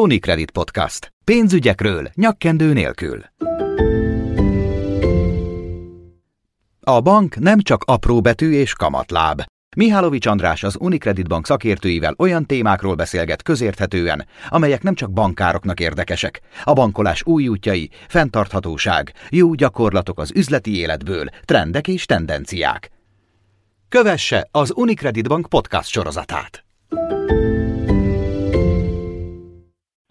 Unicredit Podcast. Pénzügyekről nyakkendő nélkül. A bank nem csak apró betű és kamatláb. Mihálovics András az Unicredit Bank szakértőivel olyan témákról beszélget közérthetően, amelyek nem csak bankároknak érdekesek. A bankolás új útjai, fenntarthatóság, jó gyakorlatok az üzleti életből, trendek és tendenciák. Kövesse az Unicredit Bank podcast sorozatát.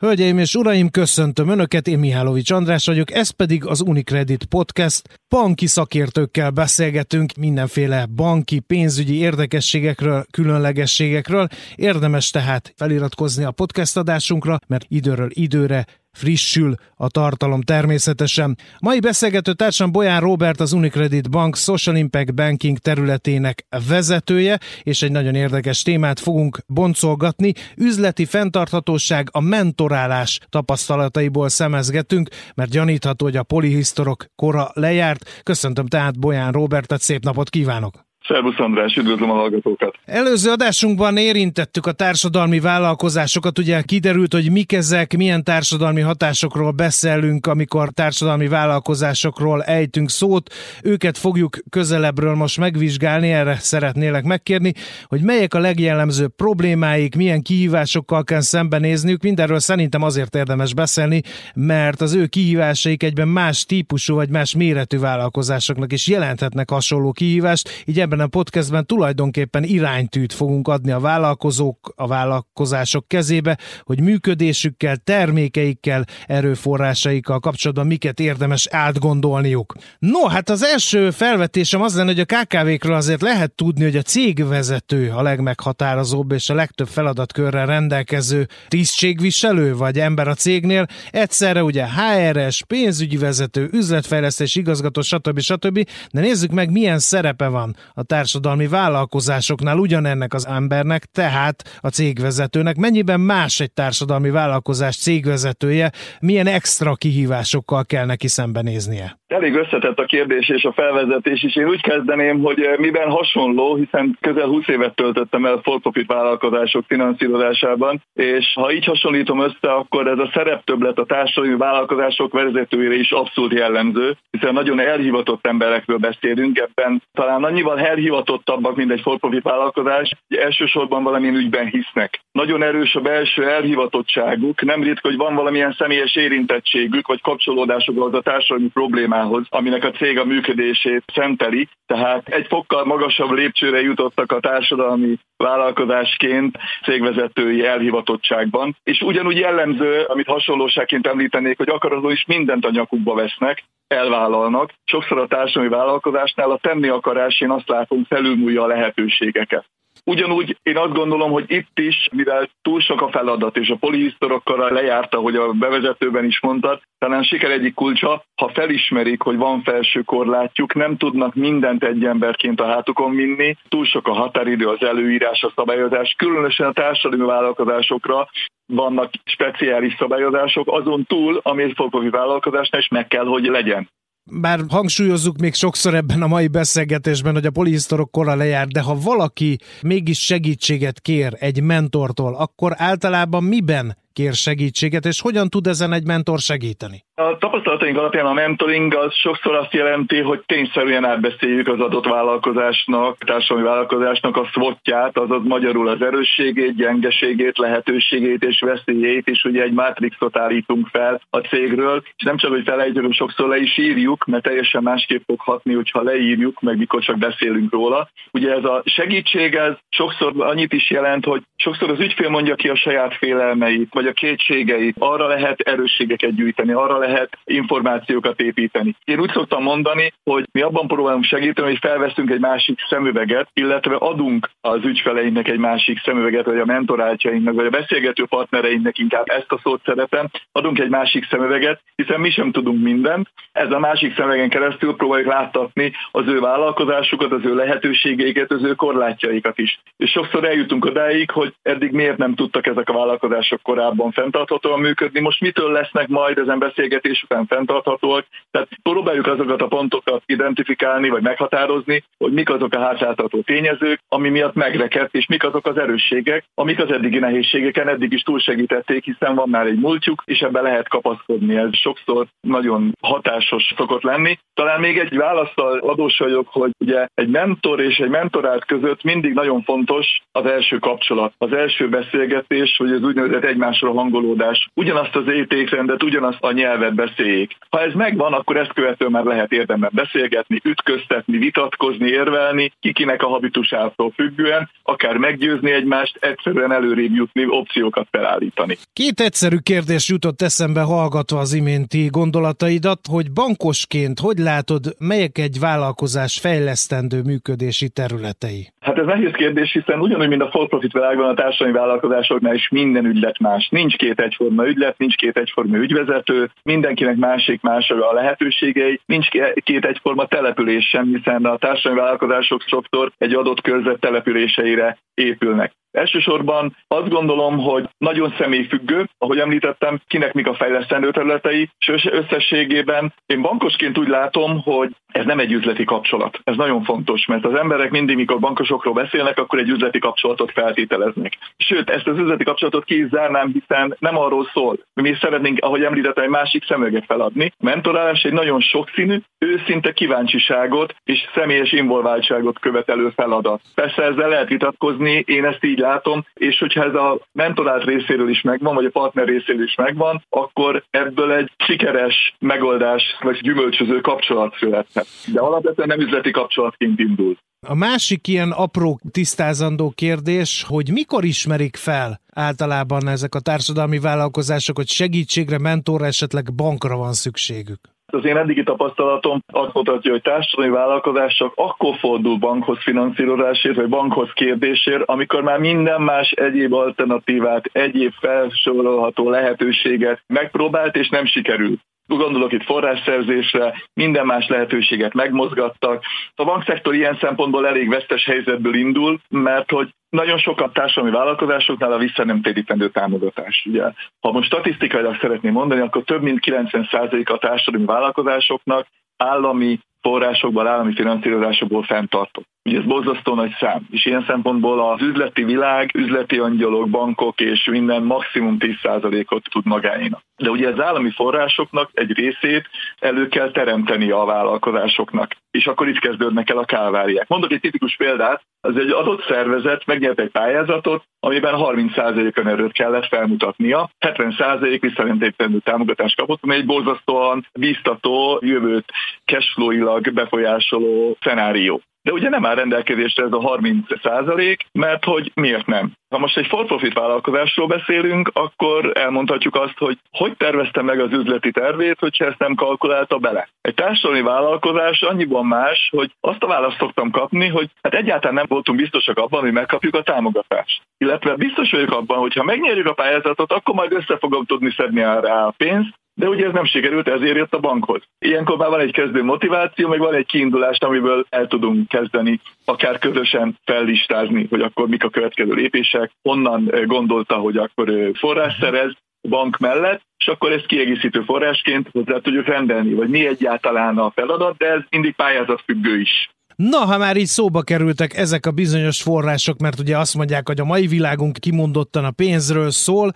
Hölgyeim és uraim, köszöntöm Önöket, én Mihálovics András vagyok, ez pedig az Unicredit Podcast. Banki szakértőkkel beszélgetünk mindenféle banki, pénzügyi érdekességekről, különlegességekről. Érdemes tehát feliratkozni a podcast adásunkra, mert időről időre frissül a tartalom természetesen. Mai beszélgető társam Bolyán Robert, az Unicredit Bank Social Impact Banking területének vezetője, és egy nagyon érdekes témát fogunk boncolgatni. Üzleti fenntarthatóság a mentorálás tapasztalataiból szemezgetünk, mert gyanítható, hogy a polihisztorok kora lejárt. Köszöntöm tehát Bolyán Robertet, szép napot kívánok! Szervusz András, üdvözlöm a hallgatókat! Előző adásunkban érintettük a társadalmi vállalkozásokat, ugye kiderült, hogy mik ezek, milyen társadalmi hatásokról beszélünk, amikor társadalmi vállalkozásokról ejtünk szót. Őket fogjuk közelebbről most megvizsgálni, erre szeretnélek megkérni, hogy melyek a legjellemzőbb problémáik, milyen kihívásokkal kell szembenézniük. Mindenről szerintem azért érdemes beszélni, mert az ő kihívásaik egyben más típusú vagy más méretű vállalkozásoknak is jelenthetnek hasonló kihívást, így ebben ebben a podcastben tulajdonképpen iránytűt fogunk adni a vállalkozók, a vállalkozások kezébe, hogy működésükkel, termékeikkel, erőforrásaikkal kapcsolatban miket érdemes átgondolniuk. No, hát az első felvetésem az lenne, hogy a KKV-kről azért lehet tudni, hogy a cégvezető a legmeghatározóbb és a legtöbb feladatkörrel rendelkező tisztségviselő vagy ember a cégnél. Egyszerre ugye HRS, pénzügyi vezető, üzletfejlesztés, igazgató, stb. stb. De nézzük meg, milyen szerepe van a társadalmi vállalkozásoknál ugyanennek az embernek, tehát a cégvezetőnek. Mennyiben más egy társadalmi vállalkozás cégvezetője, milyen extra kihívásokkal kell neki szembenéznie? Elég összetett a kérdés és a felvezetés is. Én úgy kezdeném, hogy eh, miben hasonló, hiszen közel 20 évet töltöttem el for-profit vállalkozások finanszírozásában, és ha így hasonlítom össze, akkor ez a szereptöblet a társadalmi vállalkozások vezetőire is abszolút jellemző, hiszen nagyon elhivatott emberekről beszélünk, ebben talán annyival elhivatottabbak, mint egy for-profit vállalkozás, hogy elsősorban valamilyen ügyben hisznek. Nagyon erős a belső elhivatottságuk, nem ritka, hogy van valamilyen személyes érintettségük, vagy kapcsolódásuk az a társadalmi problémához, aminek a cég a működését szenteli. Tehát egy fokkal magasabb lépcsőre jutottak a társadalmi vállalkozásként cégvezetői elhivatottságban. És ugyanúgy jellemző, amit hasonlóságként említenék, hogy akaratlanul is mindent a nyakukba vesznek, elvállalnak. Sokszor a társadalmi vállalkozásnál a tenni akarás, azt látom, felülmúlja a lehetőségeket. Ugyanúgy én azt gondolom, hogy itt is, mivel túl sok a feladat, és a polihisztorokkal lejárta, hogy a bevezetőben is mondtad, talán siker egyik kulcsa, ha felismerik, hogy van felső korlátjuk, nem tudnak mindent egy emberként a hátukon vinni, túl sok a határidő, az előírás, a szabályozás, különösen a társadalmi vállalkozásokra, vannak speciális szabályozások, azon túl, ami egy vállalkozásnál is meg kell, hogy legyen bár hangsúlyozzuk még sokszor ebben a mai beszélgetésben, hogy a polihisztorok kora lejár, de ha valaki mégis segítséget kér egy mentortól, akkor általában miben kér segítséget, és hogyan tud ezen egy mentor segíteni? A tapasztalataink alapján a mentoring az sokszor azt jelenti, hogy tényszerűen átbeszéljük az adott vállalkozásnak, társadalmi vállalkozásnak a szvotját, azaz magyarul az erősségét, gyengeségét, lehetőségét és veszélyét, és ugye egy mátrixot állítunk fel a cégről, és nem csak, hogy felejtjük, sokszor le is írjuk, mert teljesen másképp fog hatni, hogyha leírjuk, meg mikor csak beszélünk róla. Ugye ez a segítség, ez sokszor annyit is jelent, hogy sokszor az ügyfél mondja ki a saját félelmeit, vagy a kétségeit, arra lehet erősségeket gyűjteni, arra lehet információkat építeni. Én úgy szoktam mondani, hogy mi abban próbálunk segíteni, hogy felveszünk egy másik szemüveget, illetve adunk az ügyfeleinknek egy másik szemüveget, vagy a mentorátjainknak, vagy a beszélgető partnereinknek inkább ezt a szót szeretem, adunk egy másik szemüveget, hiszen mi sem tudunk mindent. Ez a másik szemüvegen keresztül próbáljuk láttatni az ő vállalkozásukat, az ő lehetőségeiket, az ő korlátjaikat is. És sokszor eljutunk odáig, hogy eddig miért nem tudtak ezek a vállalkozások korábban fenntarthatóan működni. Most mitől lesznek majd ezen beszélgetés után fenntarthatóak? Tehát próbáljuk azokat a pontokat identifikálni, vagy meghatározni, hogy mik azok a hátráltató tényezők, ami miatt megrekedt, és mik azok az erősségek, amik az eddigi nehézségeken eddig is túlsegítették, hiszen van már egy múltjuk, és ebbe lehet kapaszkodni. Ez sokszor nagyon hatásos szokott lenni. Talán még egy választal adós vagyok, hogy ugye egy mentor és egy mentorát között mindig nagyon fontos az első kapcsolat, az első beszélgetés, hogy az úgynevezett egymásra hangolódás. Ugyanazt az értékrendet, ugyanazt a nyelvet beszéljék. Ha ez megvan, akkor ezt követően már lehet érdemben beszélgetni, ütköztetni, vitatkozni, érvelni, kikinek a habitusától függően, akár meggyőzni egymást, egyszerűen előrébb jutni, opciókat felállítani. Két egyszerű kérdés jutott eszembe hallgatva az iménti gondolataidat, hogy bankosként hogy látod, melyek egy vállalkozás fejlesztendő működési területei? Hát ez nehéz kérdés, hiszen ugyanúgy, mint a for-profit világban, a társadalmi vállalkozásoknál is minden ügylet más. Nincs két egyforma ügylet, nincs két egyforma ügyvezető, mindenkinek másik más a lehetőségei, nincs két egyforma település sem, hiszen a társadalmi vállalkozások sokszor egy adott körzet településeire épülnek. Elsősorban azt gondolom, hogy nagyon személyfüggő, ahogy említettem, kinek mik a fejlesztendő területei, és összességében én bankosként úgy látom, hogy ez nem egy üzleti kapcsolat. Ez nagyon fontos, mert az emberek mindig, mikor bankosokról beszélnek, akkor egy üzleti kapcsolatot feltételeznek. Sőt, ezt az üzleti kapcsolatot ki is zárnám, hiszen nem arról szól. Mi szeretnénk, ahogy említettem, egy másik szemüveget feladni. A mentorálás egy nagyon sokszínű, őszinte kíváncsiságot és személyes involváltságot követelő feladat. Persze ezzel lehet vitatkozni, én ezt így látom, és hogyha ez a mentorált részéről is megvan, vagy a partner részéről is megvan, akkor ebből egy sikeres megoldás, vagy gyümölcsöző kapcsolat születhet. De alapvetően nem üzleti kapcsolatként indul. A másik ilyen apró tisztázandó kérdés, hogy mikor ismerik fel általában ezek a társadalmi vállalkozások, hogy segítségre, mentorra, esetleg bankra van szükségük? Az én eddigi tapasztalatom azt mutatja, hogy társadalmi vállalkozás csak akkor fordul bankhoz finanszírozásért, vagy bankhoz kérdésért, amikor már minden más egyéb alternatívát, egyéb felsorolható lehetőséget megpróbált, és nem sikerült gondolok itt forrásszerzésre, minden más lehetőséget megmozgattak. A bankszektor ilyen szempontból elég vesztes helyzetből indul, mert hogy nagyon sokat társadalmi vállalkozásoknál a vissza nem térítendő támogatás. Ugye, ha most statisztikailag szeretném mondani, akkor több mint 90% a társadalmi vállalkozásoknak állami forrásokból, állami finanszírozásokból fenntartott. Ugye ez borzasztó nagy szám, és ilyen szempontból az üzleti világ, üzleti angyalok, bankok és minden maximum 10%-ot tud magáénak. De ugye az állami forrásoknak egy részét elő kell teremteni a vállalkozásoknak, és akkor itt kezdődnek el a kálváriák. Mondok egy tipikus példát, az egy adott szervezet megnyert egy pályázatot, amiben 30%-on erőt kellett felmutatnia, 70% visszarentétlenül támogatást kapott, ami egy borzasztóan biztató, jövőt cashflow-ilag befolyásoló szenárió. De ugye nem áll rendelkezésre ez a 30 százalék, mert hogy miért nem? Ha most egy for-profit vállalkozásról beszélünk, akkor elmondhatjuk azt, hogy hogy tervezte meg az üzleti tervét, hogyha ezt nem kalkulálta bele. Egy társadalmi vállalkozás annyiban más, hogy azt a választ szoktam kapni, hogy hát egyáltalán nem voltunk biztosak abban, hogy megkapjuk a támogatást. Illetve biztos vagyok abban, hogy ha megnyerjük a pályázatot, akkor majd össze fogom tudni szedni rá a pénzt, de ugye ez nem sikerült, ezért jött a bankhoz. Ilyenkor már van egy kezdő motiváció, meg van egy kiindulás, amiből el tudunk kezdeni akár közösen fellistázni, hogy akkor mik a következő lépések, honnan gondolta, hogy akkor forrás szerez, bank mellett, és akkor ezt kiegészítő forrásként hozzá tudjuk rendelni, vagy mi egyáltalán a feladat, de ez mindig pályázatfüggő is. Na, ha már így szóba kerültek ezek a bizonyos források, mert ugye azt mondják, hogy a mai világunk kimondottan a pénzről szól,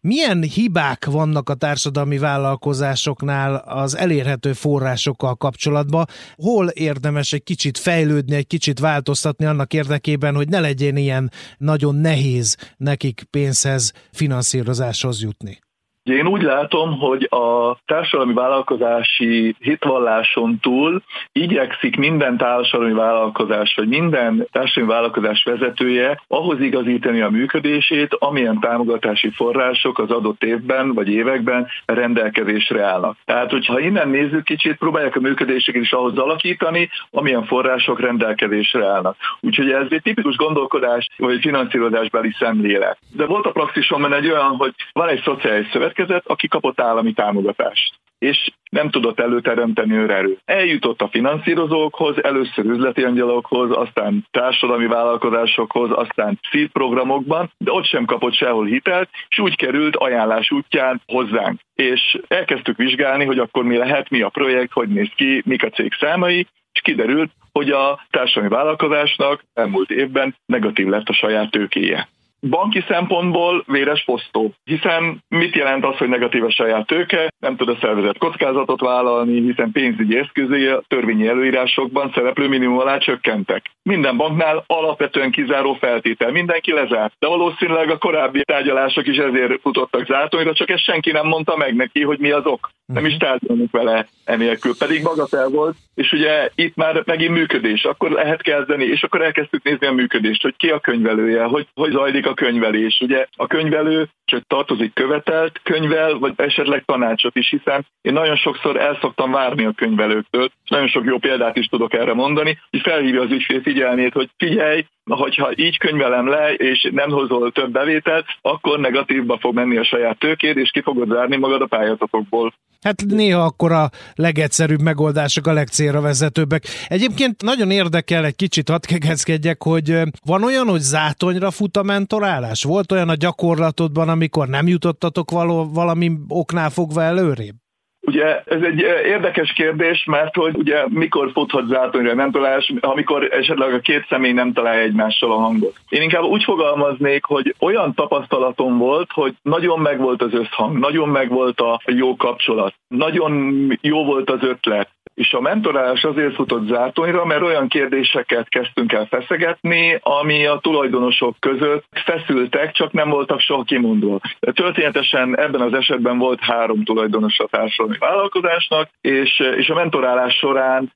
milyen hibák vannak a társadalmi vállalkozásoknál az elérhető forrásokkal kapcsolatban? Hol érdemes egy kicsit fejlődni, egy kicsit változtatni annak érdekében, hogy ne legyen ilyen nagyon nehéz nekik pénzhez, finanszírozáshoz jutni? Én úgy látom, hogy a társadalmi vállalkozási hitvalláson túl igyekszik minden társadalmi vállalkozás, vagy minden társadalmi vállalkozás vezetője ahhoz igazítani a működését, amilyen támogatási források az adott évben vagy években rendelkezésre állnak. Tehát, hogyha innen nézzük kicsit, próbálják a működéseket is ahhoz alakítani, amilyen források rendelkezésre állnak. Úgyhogy ez egy tipikus gondolkodás, vagy finanszírozásbeli szemlélet. De volt a praxisom egy olyan, hogy van egy szociális szövetkezés, érkezett, aki kapott állami támogatást és nem tudott előteremteni őrerőt. Eljutott a finanszírozókhoz, először üzleti angyalokhoz, aztán társadalmi vállalkozásokhoz, aztán szívprogramokban, de ott sem kapott sehol hitelt, és úgy került ajánlás útján hozzánk. És elkezdtük vizsgálni, hogy akkor mi lehet, mi a projekt, hogy néz ki, mik a cég számai, és kiderült, hogy a társadalmi vállalkozásnak elmúlt évben negatív lett a saját tőkéje. Banki szempontból véres posztó, hiszen mit jelent az, hogy negatív a saját tőke, nem tud a szervezet kockázatot vállalni, hiszen pénzügyi eszközé a törvényi előírásokban szereplő minimum alá csökkentek. Minden banknál alapvetően kizáró feltétel, mindenki lezárt, de valószínűleg a korábbi tárgyalások is ezért futottak zátonyra, csak ezt senki nem mondta meg neki, hogy mi az ok. Nem is tárgyalunk vele enélkül, pedig magatel volt, és ugye itt már megint működés, akkor lehet kezdeni, és akkor elkezdtük nézni a működést, hogy ki a könyvelője, hogy, hogy zajlik a könyvelés. Ugye a könyvelő csak tartozik követelt könyvel, vagy esetleg tanácsot is, hiszen én nagyon sokszor el szoktam várni a könyvelőktől, és nagyon sok jó példát is tudok erre mondani, hogy felhívja az ügyfél figyelmét, hogy figyelj, hogyha így könyvelem le, és nem hozol több bevételt, akkor negatívba fog menni a saját tőkéd, és ki fogod zárni magad a pályázatokból. Hát néha akkor a legegyszerűbb megoldások a legcélra vezetőbbek. Egyébként nagyon érdekel egy kicsit, hadd kegeckedjek, hogy van olyan, hogy zátonyra fut a mentorálás? Volt olyan a gyakorlatodban, amikor nem jutottatok való, valami oknál fogva előrébb? Ugye ez egy érdekes kérdés, mert hogy ugye mikor futhat zátonyra nem találás, amikor esetleg a két személy nem találja egymással a hangot. Én inkább úgy fogalmaznék, hogy olyan tapasztalatom volt, hogy nagyon megvolt az összhang, nagyon megvolt a jó kapcsolat, nagyon jó volt az ötlet, és a mentorálás azért futott zátonyra, mert olyan kérdéseket kezdtünk el feszegetni, ami a tulajdonosok között feszültek, csak nem voltak soha kimondva. Történetesen ebben az esetben volt három tulajdonos a társadalmi vállalkozásnak, és, és a mentorálás során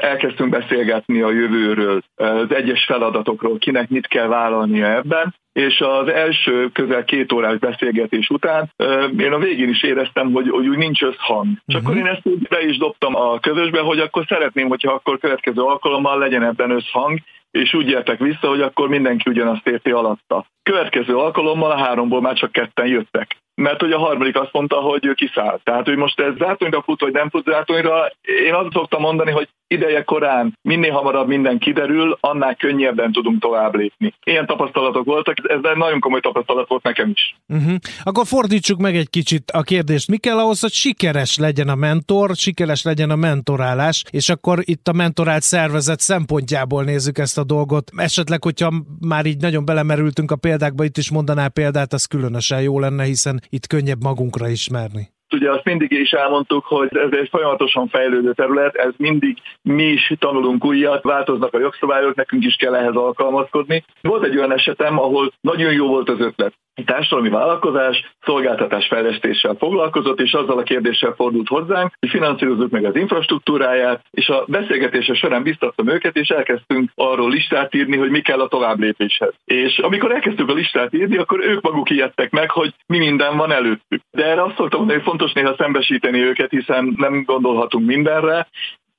elkezdtünk beszélgetni a jövőről, az egyes feladatokról, kinek mit kell vállalnia ebben, és az első közel két órás beszélgetés után én a végén is éreztem, hogy, hogy úgy nincs összhang. Csak uh-huh. akkor én ezt úgy be is dobtam a közösbe, hogy akkor szeretném, hogyha akkor következő alkalommal legyen ebben összhang, és úgy értek vissza, hogy akkor mindenki ugyanazt érti alatta. Következő alkalommal a háromból már csak ketten jöttek mert hogy a harmadik azt mondta, hogy ő kiszállt. Tehát, hogy most ez zátonyra fut, vagy nem fut zátonyra, én azt szoktam mondani, hogy ideje korán minél hamarabb minden kiderül, annál könnyebben tudunk tovább lépni. Ilyen tapasztalatok voltak, ez nagyon komoly tapasztalat volt nekem is. Uh-huh. Akkor fordítsuk meg egy kicsit a kérdést. Mi kell ahhoz, hogy sikeres legyen a mentor, sikeres legyen a mentorálás, és akkor itt a mentorált szervezet szempontjából nézzük ezt a dolgot. Esetleg, hogyha már így nagyon belemerültünk a példákba, itt is mondanál példát, az különösen jó lenne, hiszen itt könnyebb magunkra ismerni. Ugye azt mindig is elmondtuk, hogy ez egy folyamatosan fejlődő terület, ez mindig mi is tanulunk újat, változnak a jogszabályok, nekünk is kell ehhez alkalmazkodni. Volt egy olyan esetem, ahol nagyon jó volt az ötlet. Társadalmi vállalkozás szolgáltatás fejlesztéssel foglalkozott, és azzal a kérdéssel fordult hozzánk, hogy finanszírozzuk meg az infrastruktúráját, és a beszélgetése során biztattam őket, és elkezdtünk arról listát írni, hogy mi kell a tovább lépéshez. És amikor elkezdtük a listát írni, akkor ők maguk ijedtek meg, hogy mi minden van előttük. De erre azt szoktam mondani, hogy fontos néha szembesíteni őket, hiszen nem gondolhatunk mindenre,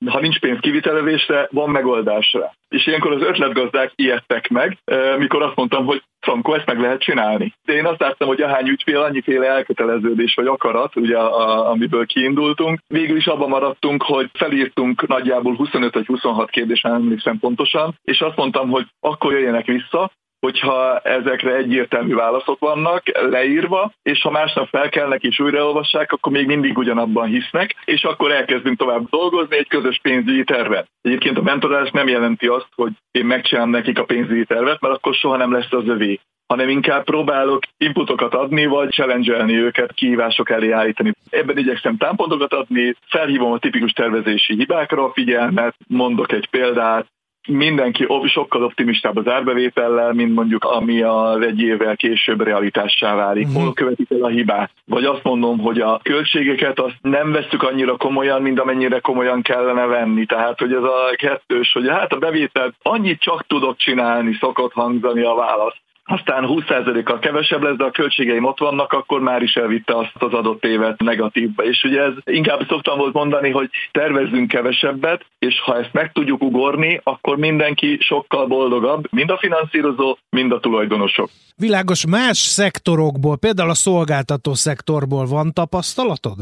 ha nincs pénz kivitelezésre, van megoldásra. És ilyenkor az ötletgazdák ijedtek meg, mikor azt mondtam, hogy Frankó, ezt meg lehet csinálni. De én azt láttam, hogy ahány ügyfél, annyiféle elköteleződés vagy akarat, ugye, a, amiből kiindultunk. Végül is abban maradtunk, hogy felírtunk nagyjából 25 vagy 26 kérdést, nem emlékszem pontosan, és azt mondtam, hogy akkor jöjjenek vissza, hogyha ezekre egyértelmű válaszok vannak leírva, és ha másnap felkelnek és újraolvassák, akkor még mindig ugyanabban hisznek, és akkor elkezdünk tovább dolgozni egy közös pénzügyi tervet. Egyébként a mentorálás nem jelenti azt, hogy én megcsinálom nekik a pénzügyi tervet, mert akkor soha nem lesz az övé hanem inkább próbálok inputokat adni, vagy challenge őket, kihívások elé állítani. Ebben igyekszem támpontokat adni, felhívom a tipikus tervezési hibákra a figyelmet, mondok egy példát, mindenki sokkal optimistább az árbevétellel, mint mondjuk ami az egy évvel később realitássá válik. Uh-huh. Hol követik el a hibát? Vagy azt mondom, hogy a költségeket azt nem veszük annyira komolyan, mint amennyire komolyan kellene venni. Tehát, hogy ez a kettős, hogy hát a bevételt annyit csak tudok csinálni, szokott hangzani a válasz aztán 20%-kal kevesebb lesz, de a költségeim ott vannak, akkor már is elvitte azt az adott évet negatívba. És ugye ez inkább szoktam volt mondani, hogy tervezzünk kevesebbet, és ha ezt meg tudjuk ugorni, akkor mindenki sokkal boldogabb, mind a finanszírozó, mind a tulajdonosok. Világos más szektorokból, például a szolgáltató szektorból van tapasztalatod?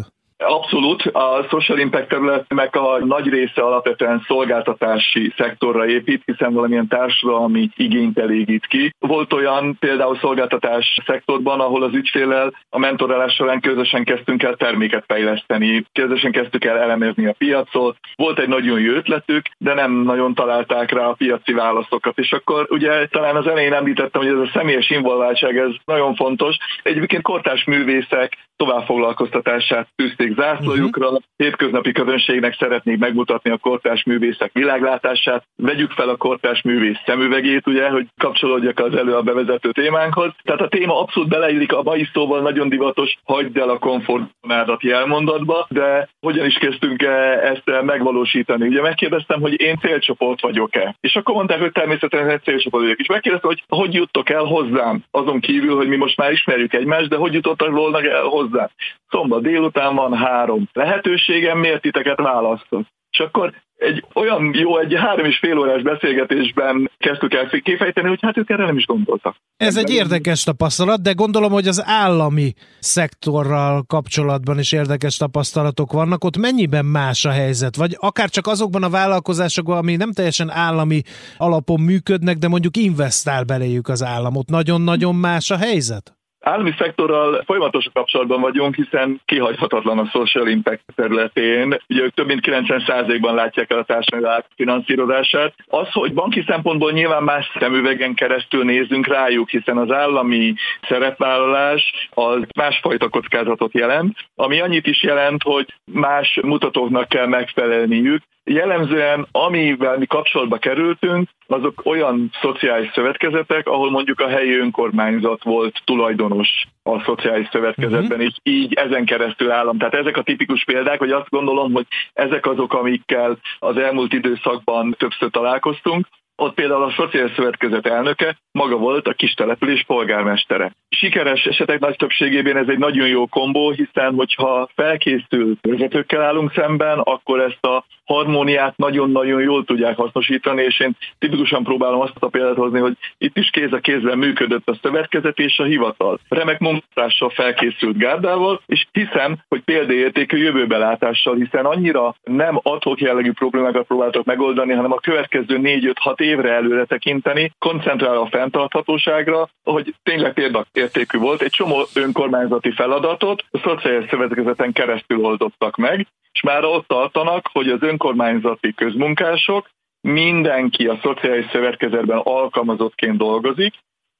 Abszolút. A social impact területnek a nagy része alapvetően szolgáltatási szektorra épít, hiszen valamilyen társadalmi igényt elégít ki. Volt olyan például szolgáltatás szektorban, ahol az ügyfélel a mentorálás során közösen kezdtünk el terméket fejleszteni, közösen kezdtük el elemezni a piacot. Volt egy nagyon jó ötletük, de nem nagyon találták rá a piaci válaszokat. És akkor ugye talán az elején említettem, hogy ez a személyes involváltság, ez nagyon fontos. Egyébként kortás művészek továbbfoglalkoztatását tűzték zászlójukra, uh-huh. hétköznapi közönségnek szeretnék megmutatni a kortás művészek világlátását, vegyük fel a kortás művész szemüvegét, ugye, hogy kapcsolódjak az elő a bevezető témánkhoz. Tehát a téma abszolút beleillik a mai szóval nagyon divatos, hagyd el a komfortzonádat jelmondatba, de hogyan is kezdtünk ezt megvalósítani? Ugye megkérdeztem, hogy én célcsoport vagyok-e? És akkor mondták, hogy természetesen célcsoport vagyok. És megkérdeztem, hogy hogy juttok el hozzám? Azon kívül, hogy mi most már ismerjük egymást, de hogy jutottak volna el hozzám? Szombat délután van három lehetőségem, miért titeket választok? És akkor egy olyan jó, egy három és fél órás beszélgetésben kezdtük el kifejteni, hogy hát ők erre nem is gondoltak. Ez egy érdekes tapasztalat, de gondolom, hogy az állami szektorral kapcsolatban is érdekes tapasztalatok vannak. Ott mennyiben más a helyzet? Vagy akár csak azokban a vállalkozásokban, ami nem teljesen állami alapon működnek, de mondjuk investál beléjük az államot. Nagyon-nagyon más a helyzet? Állami szektorral folyamatos kapcsolatban vagyunk, hiszen kihagyhatatlan a social impact területén. Ugye ők több mint 90%-ban látják el a társadalmi finanszírozását. Az, hogy banki szempontból nyilván más szemüvegen keresztül nézünk rájuk, hiszen az állami szerepvállalás az másfajta kockázatot jelent, ami annyit is jelent, hogy más mutatóknak kell megfelelniük, Jellemzően, amivel mi kapcsolatba kerültünk, azok olyan szociális szövetkezetek, ahol mondjuk a helyi önkormányzat volt tulajdonos a szociális szövetkezetben, uh-huh. és így ezen keresztül állam. Tehát ezek a tipikus példák, hogy azt gondolom, hogy ezek azok, amikkel az elmúlt időszakban többször találkoztunk, ott például a Szociális Szövetkezet elnöke maga volt a kis település polgármestere. Sikeres esetek nagy többségében ez egy nagyon jó kombó, hiszen hogyha felkészült vezetőkkel állunk szemben, akkor ezt a harmóniát nagyon-nagyon jól tudják hasznosítani, és én tipikusan próbálom azt a példát hozni, hogy itt is kéz a kézben működött a szövetkezet és a hivatal. Remek munkással felkészült gárdával, és hiszem, hogy példaértékű jövőbelátással, hiszen annyira nem adhok jellegű problémákat próbáltok megoldani, hanem a következő 4-5-6 évre előre tekinteni, koncentrál a fenntarthatóságra, hogy tényleg példaértékű volt. Egy csomó önkormányzati feladatot a szociális szövetkezeten keresztül oldottak meg, és már ott tartanak, hogy az önkormányzati közmunkások mindenki a szociális szövetkezetben alkalmazottként dolgozik,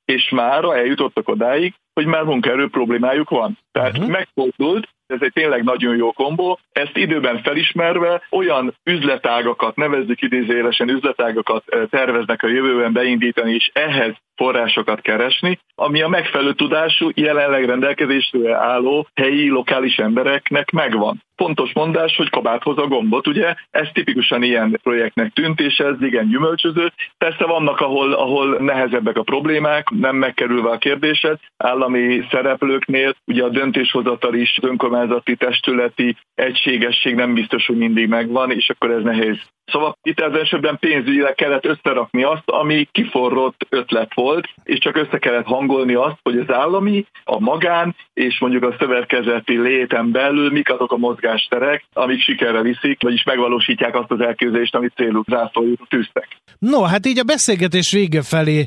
és már eljutottak odáig, hogy már munkaerő problémájuk van. Tehát uh-huh. megfordult, ez egy tényleg nagyon jó kombó. Ezt időben felismerve olyan üzletágakat, nevezzük idézélesen üzletágakat terveznek a jövőben beindítani, és ehhez forrásokat keresni, ami a megfelelő tudású, jelenleg rendelkezésre álló helyi, lokális embereknek megvan. Pontos mondás, hogy kabáthoz a gombot, ugye? Ez tipikusan ilyen projektnek tűnt, és ez igen gyümölcsöző. Persze vannak, ahol, ahol nehezebbek a problémák, nem megkerülve a kérdésed, állami szereplőknél, ugye a döntéshozatal is, önkormányzati testületi egységesség nem biztos, hogy mindig megvan, és akkor ez nehéz Szóval itt az esetben pénzügyileg kellett összerakni azt, ami kiforrott ötlet volt, és csak össze kellett hangolni azt, hogy az állami, a magán és mondjuk a szövetkezeti léten belül mik azok a mozgásterek, amik sikerre viszik, vagyis megvalósítják azt az elképzelést, amit célú zászlójuk tűztek. No, hát így a beszélgetés vége felé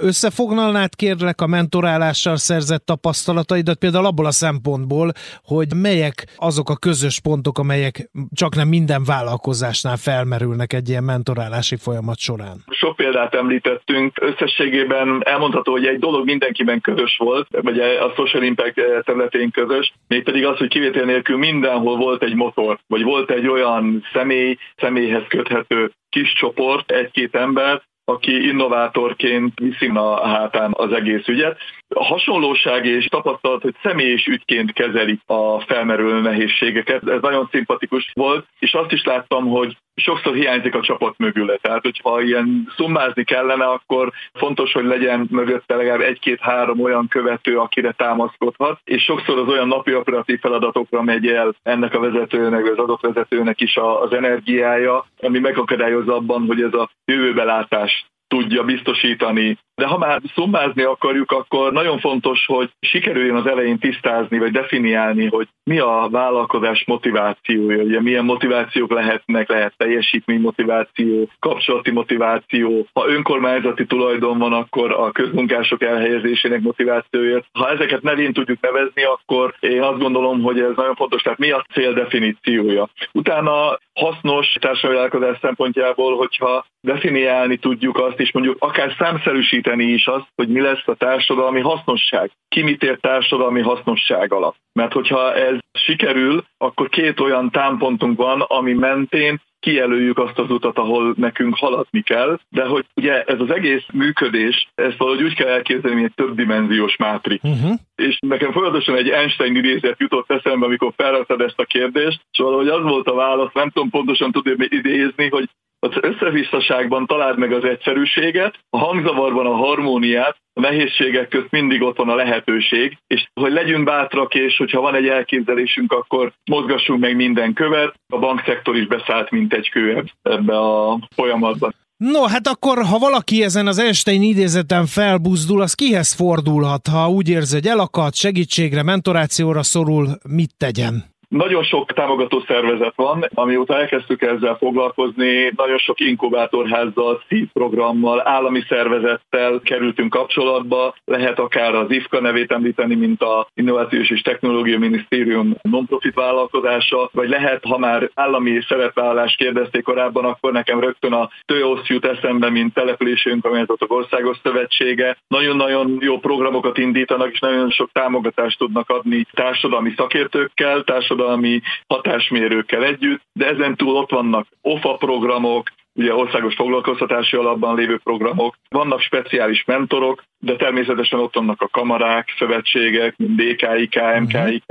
összefoglalnád kérlek a mentorálással szerzett tapasztalataidat, például abból a szempontból, hogy melyek azok a közös pontok, amelyek csak nem minden vállalkozásnál fel felmerülnek egy ilyen mentorálási folyamat során? Sok példát említettünk, összességében elmondható, hogy egy dolog mindenkiben közös volt, vagy a social impact területén közös, mégpedig az, hogy kivétel nélkül mindenhol volt egy motor, vagy volt egy olyan személy, személyhez köthető kis csoport, egy-két ember, aki innovátorként viszi a hátán az egész ügyet. Hasonlóság és tapasztalat, hogy személyes ügyként kezeli a felmerülő nehézségeket. Ez nagyon szimpatikus volt, és azt is láttam, hogy sokszor hiányzik a csapat mögüle. Tehát, hogyha ilyen szummázni kellene, akkor fontos, hogy legyen mögötte legalább egy-két-három olyan követő, akire támaszkodhat, és sokszor az olyan napi operatív feladatokra megy el ennek a vezetőnek, vagy az adott vezetőnek is az energiája, ami megakadályozza abban, hogy ez a jövőbelátás tudja biztosítani. De ha már szummázni akarjuk, akkor nagyon fontos, hogy sikerüljön az elején tisztázni, vagy definiálni, hogy mi a vállalkozás motivációja, ugye milyen motivációk lehetnek, lehet teljesítmény motiváció, kapcsolati motiváció. Ha önkormányzati tulajdon van, akkor a közmunkások elhelyezésének motivációja. Ha ezeket nevén tudjuk nevezni, akkor én azt gondolom, hogy ez nagyon fontos, tehát mi a cél definíciója. Utána hasznos társadalmi szempontjából, hogyha definiálni tudjuk azt, és mondjuk akár számszerűsíteni is azt, hogy mi lesz a társadalmi hasznosság. Ki mit ért társadalmi hasznosság alatt. Mert hogyha ez sikerül, akkor két olyan támpontunk van, ami mentén kijelöljük azt az utat, ahol nekünk haladni kell, de hogy ugye ez az egész működés, ezt valahogy úgy kell elképzelni, mint egy többdimenziós mátrix. Uh-huh. És nekem folyamatosan egy Einstein idézet jutott eszembe, amikor felrattad ezt a kérdést, és valahogy az volt a válasz, nem tudom pontosan tudni idézni, hogy az összevisszaságban találd meg az egyszerűséget, a hangzavarban a harmóniát, a nehézségek közt mindig ott van a lehetőség, és hogy legyünk bátrak, és hogyha van egy elképzelésünk, akkor mozgassunk meg minden követ. A bankszektor is beszállt, mint egy kő ebbe a folyamatban. No, hát akkor, ha valaki ezen az Einstein idézeten felbuzdul, az kihez fordulhat, ha úgy érzi, hogy elakadt, segítségre, mentorációra szorul, mit tegyen? Nagyon sok támogató szervezet van, amióta elkezdtük ezzel foglalkozni, nagyon sok inkubátorházzal, szívprogrammal, állami szervezettel kerültünk kapcsolatba, lehet akár az IFKA nevét említeni, mint a Innovációs és Technológia Minisztérium non-profit vállalkozása, vagy lehet, ha már állami szerepvállalást kérdezték korábban, akkor nekem rögtön a TÖOSZ jut eszembe, mint települési önkormányzatok országos szövetsége. Nagyon-nagyon jó programokat indítanak, és nagyon sok támogatást tudnak adni társadalmi szakértőkkel, társadalmi társadalmi hatásmérőkkel együtt, de ezen túl ott vannak OFA programok, ugye országos foglalkoztatási alapban lévő programok, vannak speciális mentorok, de természetesen ott vannak a kamarák, szövetségek, mint DKI, KMKI,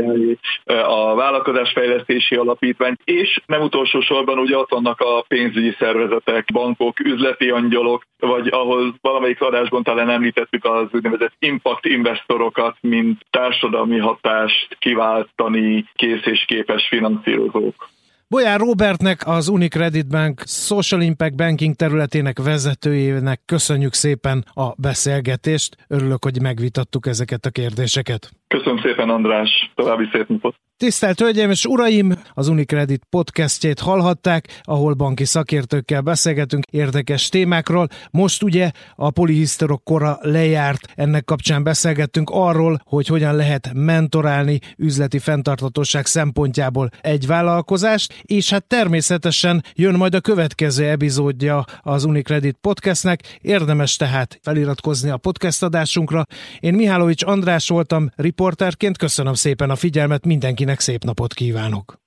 a vállalkozásfejlesztési alapítvány, és nem utolsó sorban ugye ott vannak a pénzügyi szervezetek, bankok, üzleti angyalok, vagy ahol valamelyik adásban talán említettük az úgynevezett impact investorokat, mint társadalmi hatást kiváltani kész és képes finanszírozók. Bolyár Robertnek, az Unicredit Bank Social Impact Banking területének vezetőjének köszönjük szépen a beszélgetést. Örülök, hogy megvitattuk ezeket a kérdéseket. Köszönöm szépen, András. További szép napot. Tisztelt Hölgyeim és Uraim! Az Unicredit podcastjét hallhatták, ahol banki szakértőkkel beszélgetünk érdekes témákról. Most ugye a polihisztorok kora lejárt, ennek kapcsán beszélgettünk arról, hogy hogyan lehet mentorálni üzleti fenntartatóság szempontjából egy vállalkozást, és hát természetesen jön majd a következő epizódja az Unicredit podcastnek, érdemes tehát feliratkozni a podcast adásunkra. Én Mihálovics András voltam, riporterként, köszönöm szépen a figyelmet mindenki Mindenkinek szép napot kívánok!